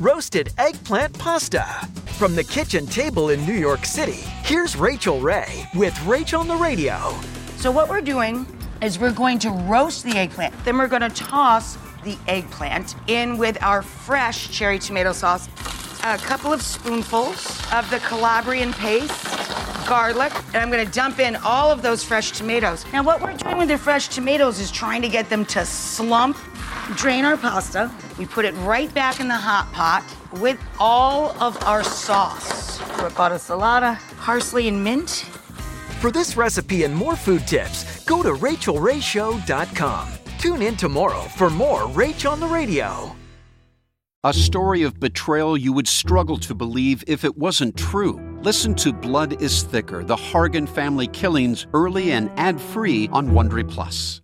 Roasted eggplant pasta. From the kitchen table in New York City, here's Rachael Ray with Rachel on the Radio. So, what we're doing is we're going to roast the eggplant. Then we're going to toss the eggplant in with our fresh cherry tomato sauce, a couple of spoonfuls of the Calabrian paste, garlic, and I'm going to dump in all of those fresh tomatoes. Now, what we're doing with the fresh tomatoes is trying to get them to slump. Drain our pasta. We put it right back in the hot pot with all of our sauce. Ricotta salata, parsley, and mint. For this recipe and more food tips, go to rachaelrayshow.com. Tune in tomorrow for more Rach on the Radio. A story of betrayal you would struggle to believe if it wasn't true. Listen to Blood is Thicker: The Hargan Family Killings early and ad-free on Wondery Plus.